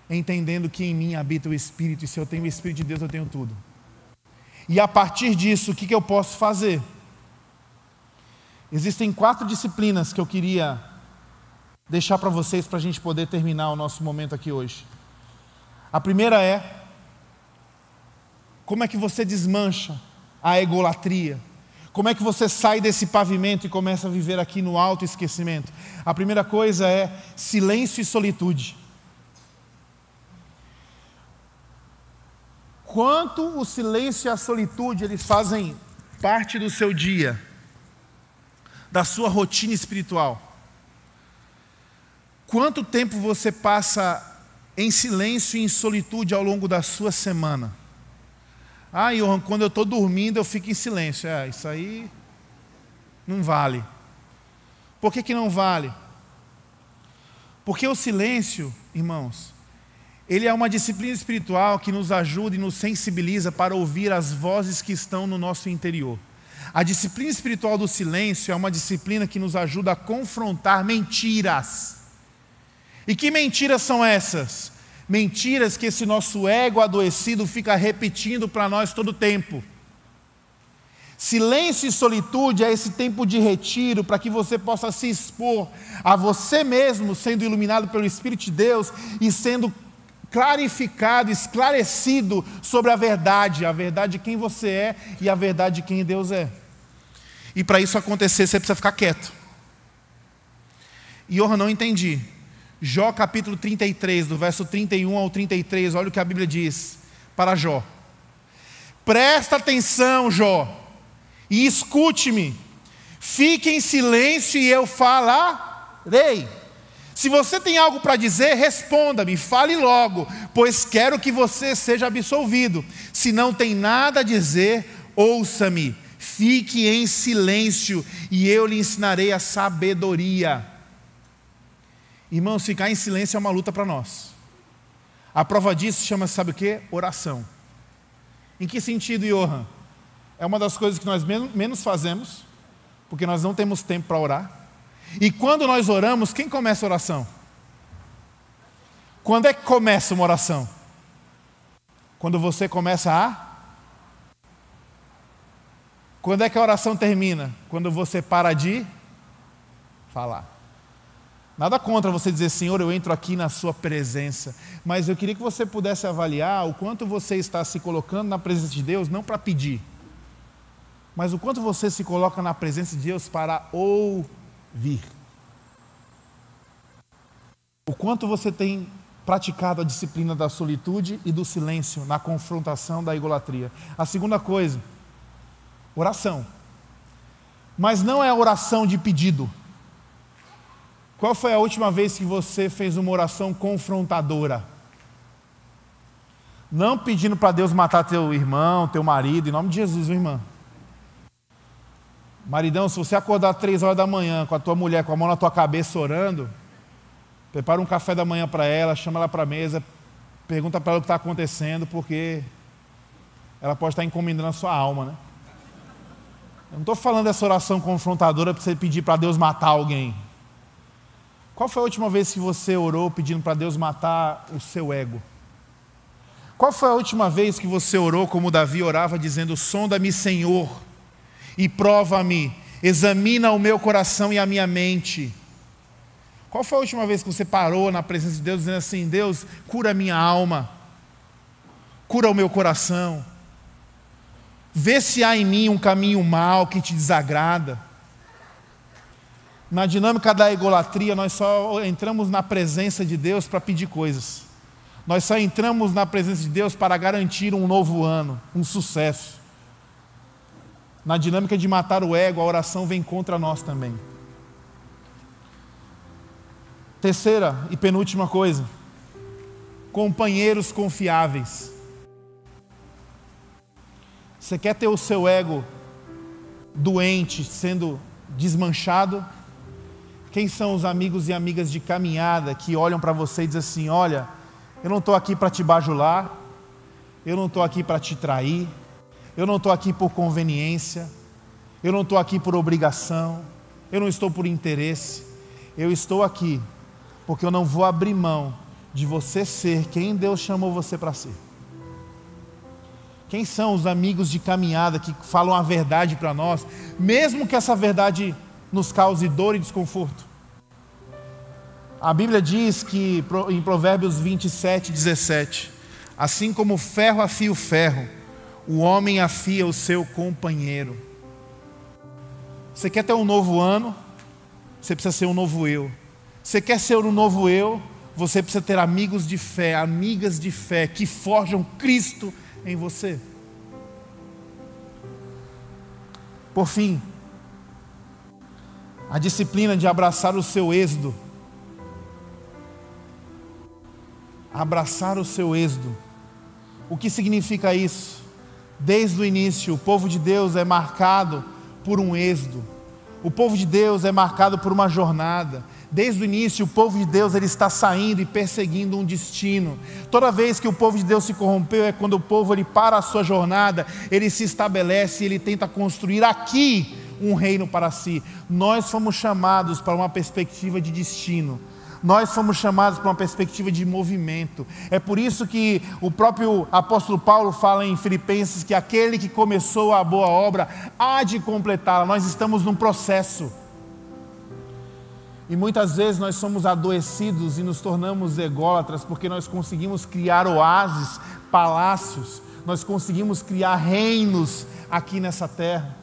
entendendo que em mim habita o Espírito, e se eu tenho o Espírito de Deus, eu tenho tudo. E a partir disso, o que, que eu posso fazer? Existem quatro disciplinas que eu queria deixar para vocês para a gente poder terminar o nosso momento aqui hoje. A primeira é como é que você desmancha a egolatria? Como é que você sai desse pavimento e começa a viver aqui no alto esquecimento? A primeira coisa é silêncio e solitude. Quanto o silêncio e a solitude eles fazem parte do seu dia? Da sua rotina espiritual? Quanto tempo você passa em silêncio e em solitude ao longo da sua semana? Ah, Johan, quando eu estou dormindo eu fico em silêncio. É, isso aí não vale. Por que, que não vale? Porque o silêncio, irmãos, ele é uma disciplina espiritual que nos ajuda e nos sensibiliza para ouvir as vozes que estão no nosso interior. A disciplina espiritual do silêncio é uma disciplina que nos ajuda a confrontar mentiras. E que mentiras são essas? Mentiras que esse nosso ego adoecido fica repetindo para nós todo o tempo. Silêncio e solitude é esse tempo de retiro para que você possa se expor a você mesmo, sendo iluminado pelo Espírito de Deus e sendo clarificado, esclarecido sobre a verdade, a verdade de quem você é e a verdade de quem Deus é. E para isso acontecer, você precisa ficar quieto. E eu não entendi. Jó capítulo 33, do verso 31 ao 33, olha o que a Bíblia diz para Jó. Presta atenção, Jó, e escute-me. Fique em silêncio e eu falarei. Se você tem algo para dizer, responda-me, fale logo, pois quero que você seja absolvido. Se não tem nada a dizer, ouça-me. Fique em silêncio e eu lhe ensinarei a sabedoria. Irmãos, ficar em silêncio é uma luta para nós. A prova disso chama, sabe o que? Oração. Em que sentido, Johan? É uma das coisas que nós menos fazemos, porque nós não temos tempo para orar. E quando nós oramos, quem começa a oração? Quando é que começa uma oração? Quando você começa a. Quando é que a oração termina? Quando você para de falar. Nada contra você dizer, Senhor, eu entro aqui na Sua presença. Mas eu queria que você pudesse avaliar o quanto você está se colocando na presença de Deus, não para pedir, mas o quanto você se coloca na presença de Deus para ouvir. O quanto você tem praticado a disciplina da solitude e do silêncio na confrontação da idolatria. A segunda coisa, oração. Mas não é oração de pedido. Qual foi a última vez que você fez uma oração confrontadora? Não pedindo para Deus matar teu irmão, teu marido, em nome de Jesus, irmã. Maridão, se você acordar três horas da manhã com a tua mulher com a mão na tua cabeça orando, Prepara um café da manhã para ela, chama ela para a mesa, pergunta para ela o que está acontecendo, porque ela pode estar encomendando a sua alma, né? Eu não estou falando dessa oração confrontadora para você pedir para Deus matar alguém. Qual foi a última vez que você orou pedindo para Deus matar o seu ego? Qual foi a última vez que você orou como Davi orava, dizendo: Sonda-me, Senhor, e prova-me, examina o meu coração e a minha mente qual foi a última vez que você parou na presença de Deus dizendo assim: Deus, cura minha alma, cura o meu coração, vê se há em mim um caminho mal que te desagrada. Na dinâmica da egolatria, nós só entramos na presença de Deus para pedir coisas. Nós só entramos na presença de Deus para garantir um novo ano, um sucesso. Na dinâmica de matar o ego, a oração vem contra nós também. Terceira e penúltima coisa: companheiros confiáveis. Você quer ter o seu ego doente sendo desmanchado? Quem são os amigos e amigas de caminhada que olham para você e dizem assim: Olha, eu não estou aqui para te bajular, eu não estou aqui para te trair, eu não estou aqui por conveniência, eu não estou aqui por obrigação, eu não estou por interesse, eu estou aqui porque eu não vou abrir mão de você ser quem Deus chamou você para ser. Quem são os amigos de caminhada que falam a verdade para nós, mesmo que essa verdade nos cause dor e desconforto? A Bíblia diz que em Provérbios 27, 17: Assim como o ferro afia o ferro, o homem afia o seu companheiro. Você quer ter um novo ano? Você precisa ser um novo eu. Você quer ser um novo eu? Você precisa ter amigos de fé, amigas de fé que forjam Cristo em você. Por fim, a disciplina de abraçar o seu êxodo. Abraçar o seu êxodo. O que significa isso? Desde o início, o povo de Deus é marcado por um êxodo. O povo de Deus é marcado por uma jornada. Desde o início, o povo de Deus ele está saindo e perseguindo um destino. Toda vez que o povo de Deus se corrompeu, é quando o povo ele para a sua jornada, ele se estabelece, ele tenta construir aqui um reino para si. Nós fomos chamados para uma perspectiva de destino. Nós fomos chamados para uma perspectiva de movimento. É por isso que o próprio apóstolo Paulo fala em Filipenses que aquele que começou a boa obra há de completá-la. Nós estamos num processo. E muitas vezes nós somos adoecidos e nos tornamos ególatras porque nós conseguimos criar oásis, palácios, nós conseguimos criar reinos aqui nessa terra.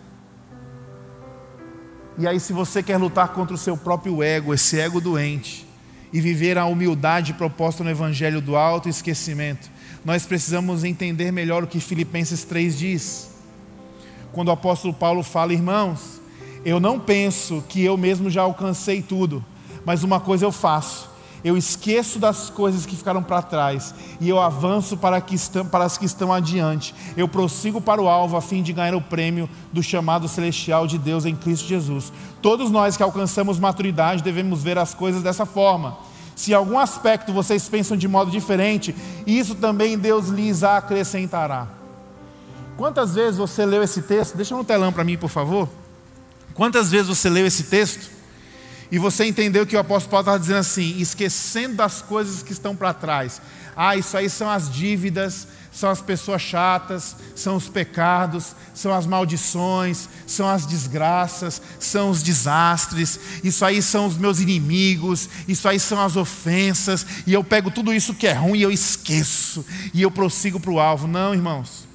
E aí, se você quer lutar contra o seu próprio ego, esse ego doente, e viver a humildade proposta no Evangelho do Alto Esquecimento, nós precisamos entender melhor o que Filipenses 3 diz. Quando o apóstolo Paulo fala, irmãos, eu não penso que eu mesmo já alcancei tudo, mas uma coisa eu faço. Eu esqueço das coisas que ficaram para trás e eu avanço para, que estão, para as que estão adiante. Eu prossigo para o alvo a fim de ganhar o prêmio do chamado celestial de Deus em Cristo Jesus. Todos nós que alcançamos maturidade devemos ver as coisas dessa forma. Se em algum aspecto vocês pensam de modo diferente, isso também Deus lhes acrescentará. Quantas vezes você leu esse texto? Deixa no telão para mim, por favor. Quantas vezes você leu esse texto e você entendeu que o apóstolo Paulo estava dizendo assim, esquecendo das coisas que estão para trás. Ah, isso aí são as dívidas, são as pessoas chatas, são os pecados, são as maldições, são as desgraças, são os desastres, isso aí são os meus inimigos, isso aí são as ofensas, e eu pego tudo isso que é ruim e eu esqueço, e eu prossigo para o alvo. Não, irmãos.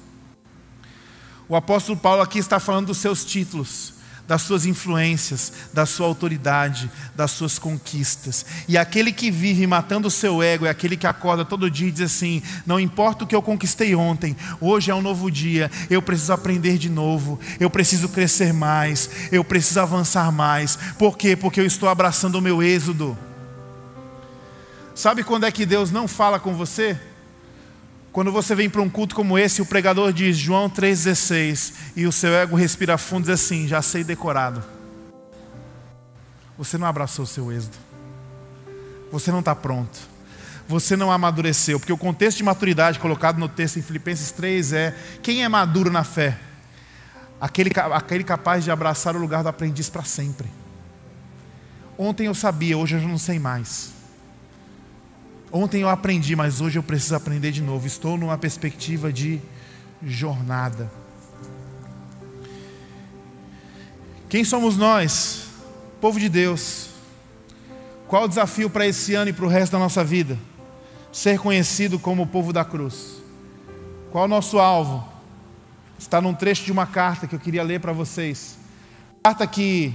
O apóstolo Paulo aqui está falando dos seus títulos, das suas influências, da sua autoridade, das suas conquistas. E aquele que vive matando o seu ego é aquele que acorda todo dia e diz assim: não importa o que eu conquistei ontem, hoje é um novo dia, eu preciso aprender de novo, eu preciso crescer mais, eu preciso avançar mais. Por quê? Porque eu estou abraçando o meu êxodo. Sabe quando é que Deus não fala com você? Quando você vem para um culto como esse, o pregador diz João 3,16 e o seu ego respira fundo e diz assim: Já sei decorado. Você não abraçou o seu êxodo. Você não está pronto. Você não amadureceu. Porque o contexto de maturidade colocado no texto em Filipenses 3 é: quem é maduro na fé? Aquele, aquele capaz de abraçar o lugar do aprendiz para sempre. Ontem eu sabia, hoje eu não sei mais. Ontem eu aprendi, mas hoje eu preciso aprender de novo. Estou numa perspectiva de jornada. Quem somos nós? Povo de Deus. Qual o desafio para esse ano e para o resto da nossa vida? Ser conhecido como o povo da cruz. Qual o nosso alvo? Está num trecho de uma carta que eu queria ler para vocês. Carta que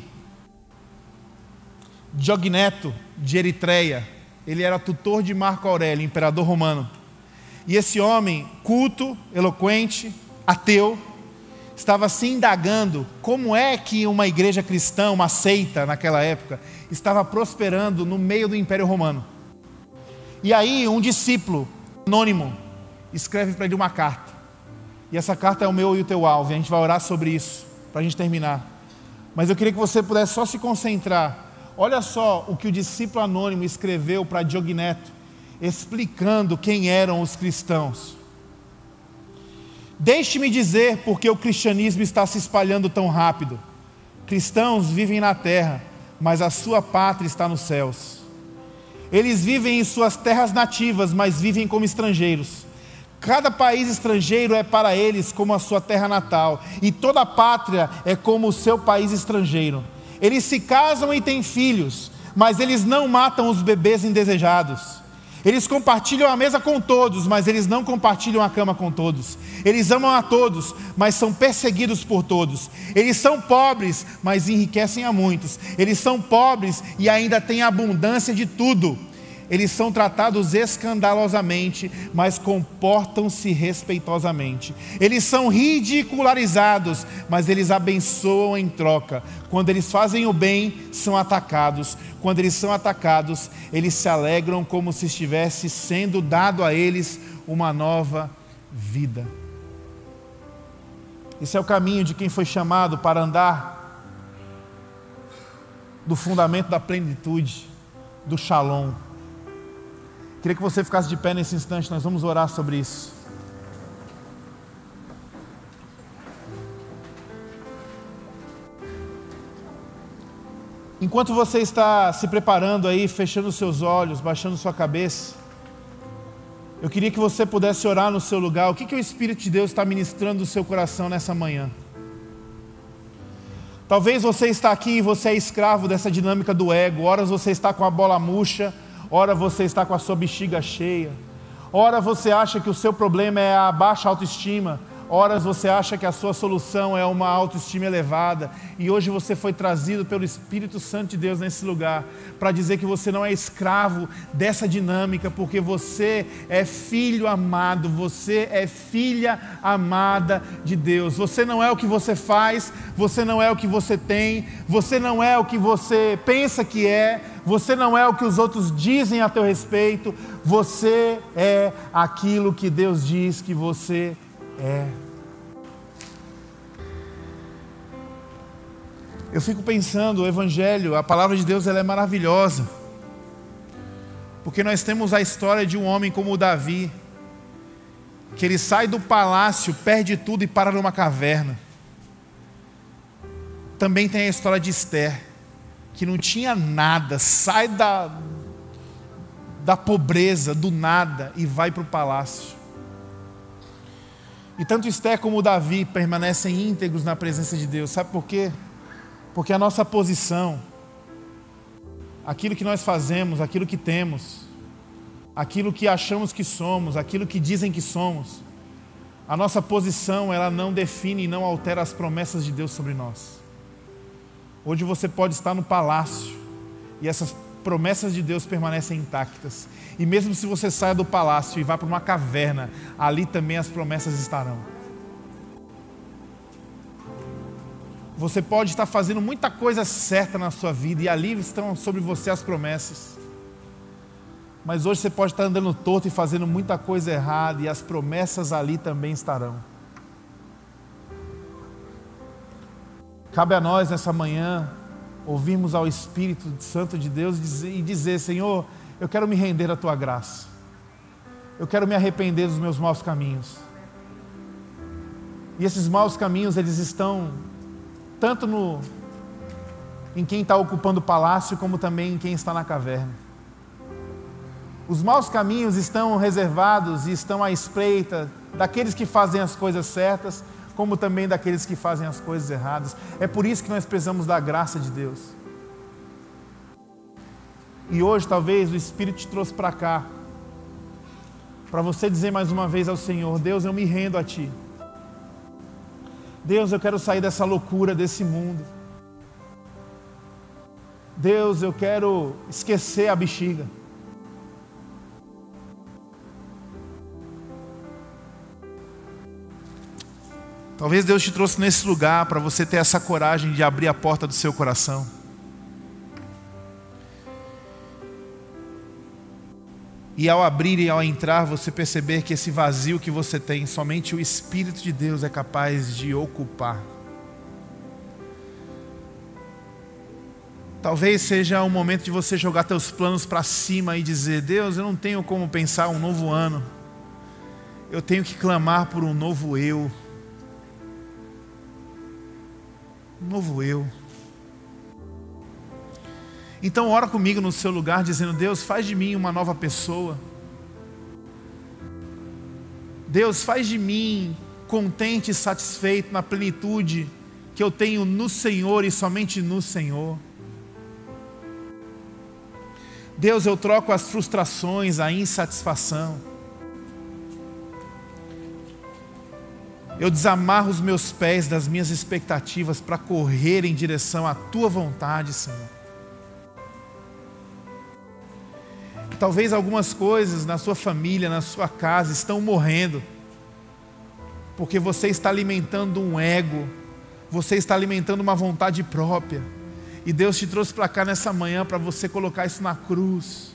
Diogneto de Eritreia ele era tutor de Marco Aurélio, imperador romano. E esse homem, culto, eloquente, ateu, estava se indagando como é que uma igreja cristã, uma seita naquela época, estava prosperando no meio do Império Romano. E aí, um discípulo anônimo escreve para ele uma carta. E essa carta é o meu e o teu alvo, e a gente vai orar sobre isso, para a gente terminar. Mas eu queria que você pudesse só se concentrar Olha só o que o discípulo anônimo escreveu para Diogneto, explicando quem eram os cristãos. Deixe-me dizer porque o cristianismo está se espalhando tão rápido. Cristãos vivem na terra, mas a sua pátria está nos céus. Eles vivem em suas terras nativas, mas vivem como estrangeiros. Cada país estrangeiro é para eles como a sua terra natal, e toda pátria é como o seu país estrangeiro. Eles se casam e têm filhos, mas eles não matam os bebês indesejados. Eles compartilham a mesa com todos, mas eles não compartilham a cama com todos. Eles amam a todos, mas são perseguidos por todos. Eles são pobres, mas enriquecem a muitos. Eles são pobres e ainda têm abundância de tudo eles são tratados escandalosamente, mas comportam-se respeitosamente. Eles são ridicularizados, mas eles abençoam em troca. Quando eles fazem o bem, são atacados. Quando eles são atacados, eles se alegram como se estivesse sendo dado a eles uma nova vida. Esse é o caminho de quem foi chamado para andar do fundamento da plenitude, do shalom. Queria que você ficasse de pé nesse instante, nós vamos orar sobre isso. Enquanto você está se preparando aí, fechando seus olhos, baixando sua cabeça, eu queria que você pudesse orar no seu lugar. O que, que o Espírito de Deus está ministrando no seu coração nessa manhã? Talvez você está aqui e você é escravo dessa dinâmica do ego. Horas você está com a bola murcha, ora você está com a sua bexiga cheia, ora você acha que o seu problema é a baixa autoestima, Horas você acha que a sua solução é uma autoestima elevada, e hoje você foi trazido pelo Espírito Santo de Deus nesse lugar para dizer que você não é escravo dessa dinâmica, porque você é filho amado, você é filha amada de Deus. Você não é o que você faz, você não é o que você tem, você não é o que você pensa que é, você não é o que os outros dizem a teu respeito, você é aquilo que Deus diz que você é é. Eu fico pensando, o Evangelho, a palavra de Deus, ela é maravilhosa. Porque nós temos a história de um homem como o Davi, que ele sai do palácio, perde tudo e para numa caverna. Também tem a história de Esther, que não tinha nada, sai da, da pobreza, do nada, e vai para o palácio. E tanto Esté como Davi permanecem íntegros na presença de Deus. Sabe por quê? Porque a nossa posição, aquilo que nós fazemos, aquilo que temos, aquilo que achamos que somos, aquilo que dizem que somos, a nossa posição, ela não define e não altera as promessas de Deus sobre nós. Hoje você pode estar no palácio e essas promessas de Deus permanecem intactas. E mesmo se você saia do palácio e vá para uma caverna, ali também as promessas estarão. Você pode estar fazendo muita coisa certa na sua vida e ali estão sobre você as promessas. Mas hoje você pode estar andando torto e fazendo muita coisa errada, e as promessas ali também estarão. Cabe a nós nessa manhã ouvirmos ao Espírito Santo de Deus e dizer: Senhor, eu quero me render à tua graça, eu quero me arrepender dos meus maus caminhos. E esses maus caminhos, eles estão tanto no, em quem está ocupando o palácio, como também em quem está na caverna. Os maus caminhos estão reservados e estão à espreita daqueles que fazem as coisas certas, como também daqueles que fazem as coisas erradas. É por isso que nós precisamos da graça de Deus. E hoje, talvez, o Espírito te trouxe para cá, para você dizer mais uma vez ao Senhor: Deus, eu me rendo a Ti. Deus, eu quero sair dessa loucura desse mundo. Deus, eu quero esquecer a bexiga. Talvez Deus te trouxe nesse lugar para você ter essa coragem de abrir a porta do seu coração. E ao abrir e ao entrar, você perceber que esse vazio que você tem, somente o Espírito de Deus é capaz de ocupar. Talvez seja o momento de você jogar teus planos para cima e dizer: Deus, eu não tenho como pensar um novo ano. Eu tenho que clamar por um novo eu. um novo eu. Então ora comigo no seu lugar, dizendo: Deus, faz de mim uma nova pessoa. Deus, faz de mim contente e satisfeito na plenitude que eu tenho no Senhor e somente no Senhor. Deus, eu troco as frustrações, a insatisfação. Eu desamarro os meus pés das minhas expectativas para correr em direção à tua vontade, Senhor. Talvez algumas coisas na sua família, na sua casa estão morrendo, porque você está alimentando um ego, você está alimentando uma vontade própria, e Deus te trouxe para cá nessa manhã para você colocar isso na cruz.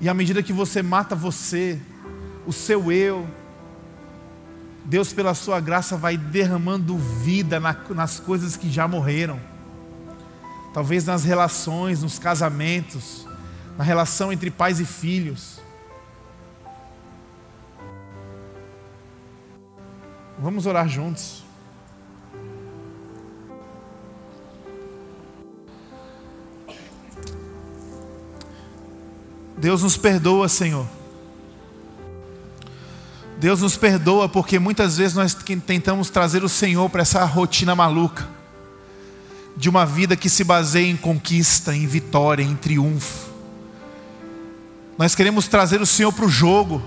E à medida que você mata você, o seu eu. Deus, pela sua graça, vai derramando vida nas coisas que já morreram. Talvez nas relações, nos casamentos, na relação entre pais e filhos. Vamos orar juntos. Deus nos perdoa, Senhor. Deus nos perdoa porque muitas vezes nós tentamos trazer o Senhor para essa rotina maluca de uma vida que se baseia em conquista, em vitória, em triunfo. Nós queremos trazer o Senhor para o jogo,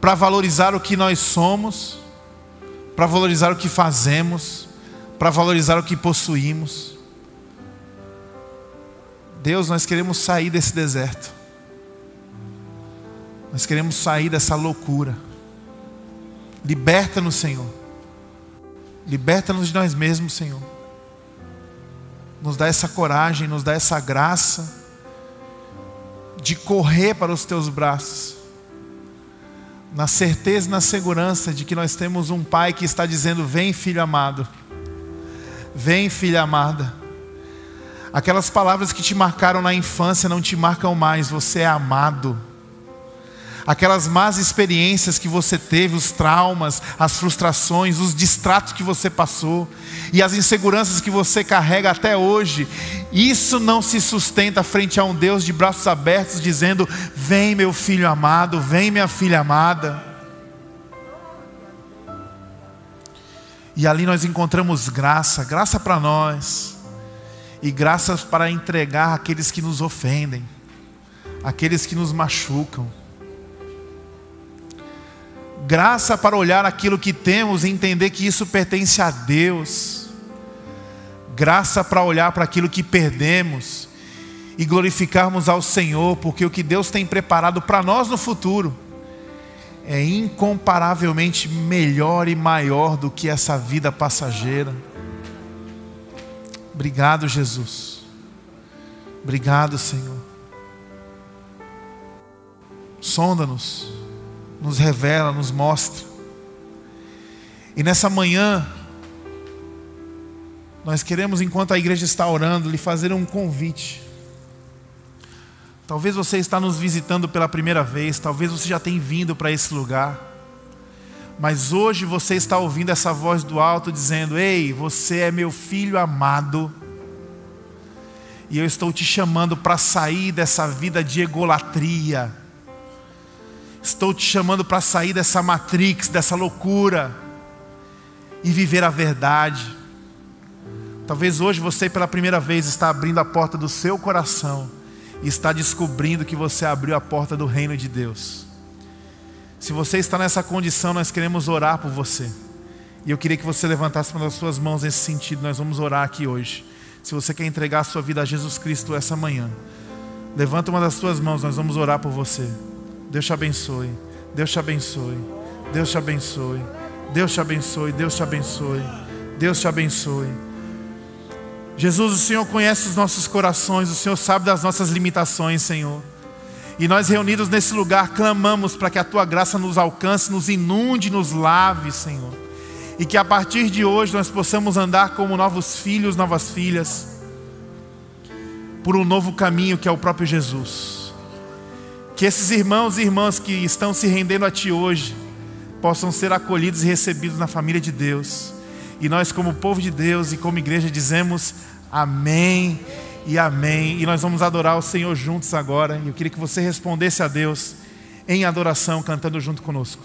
para valorizar o que nós somos, para valorizar o que fazemos, para valorizar o que possuímos. Deus, nós queremos sair desse deserto. Nós queremos sair dessa loucura. Liberta-nos, Senhor. Liberta-nos de nós mesmos, Senhor. Nos dá essa coragem, nos dá essa graça de correr para os teus braços. Na certeza e na segurança de que nós temos um Pai que está dizendo: Vem, filho amado. Vem, filha amada. Aquelas palavras que te marcaram na infância não te marcam mais, você é amado aquelas más experiências que você teve, os traumas, as frustrações, os distratos que você passou e as inseguranças que você carrega até hoje, Isso não se sustenta frente a um Deus de braços abertos, dizendo: Vem, meu filho amado, vem, minha filha amada. E ali nós encontramos graça, graça para nós, e graças para entregar aqueles que nos ofendem, aqueles que nos machucam. Graça para olhar aquilo que temos e entender que isso pertence a Deus. Graça para olhar para aquilo que perdemos e glorificarmos ao Senhor, porque o que Deus tem preparado para nós no futuro é incomparavelmente melhor e maior do que essa vida passageira. Obrigado, Jesus. Obrigado, Senhor. Sonda-nos, nos revela, nos mostra. E nessa manhã, nós queremos, enquanto a igreja está orando, lhe fazer um convite. Talvez você está nos visitando pela primeira vez, talvez você já tenha vindo para esse lugar. Mas hoje você está ouvindo essa voz do alto dizendo: "Ei, você é meu filho amado. E eu estou te chamando para sair dessa vida de egolatria. Estou te chamando para sair dessa matrix, dessa loucura e viver a verdade. Talvez hoje você pela primeira vez está abrindo a porta do seu coração e está descobrindo que você abriu a porta do reino de Deus. Se você está nessa condição, nós queremos orar por você. E eu queria que você levantasse uma das suas mãos nesse sentido. Nós vamos orar aqui hoje. Se você quer entregar a sua vida a Jesus Cristo essa manhã, levanta uma das suas mãos, nós vamos orar por você. Deus te abençoe. Deus te abençoe. Deus te abençoe. Deus te abençoe. Deus te abençoe. Deus te abençoe. Jesus, o Senhor conhece os nossos corações, o Senhor sabe das nossas limitações, Senhor. E nós reunidos nesse lugar clamamos para que a tua graça nos alcance, nos inunde, nos lave, Senhor. E que a partir de hoje nós possamos andar como novos filhos, novas filhas, por um novo caminho que é o próprio Jesus. Que esses irmãos e irmãs que estão se rendendo a Ti hoje possam ser acolhidos e recebidos na família de Deus e nós, como povo de Deus e como igreja, dizemos amém e amém. E nós vamos adorar o Senhor juntos agora. E eu queria que você respondesse a Deus em adoração, cantando junto conosco.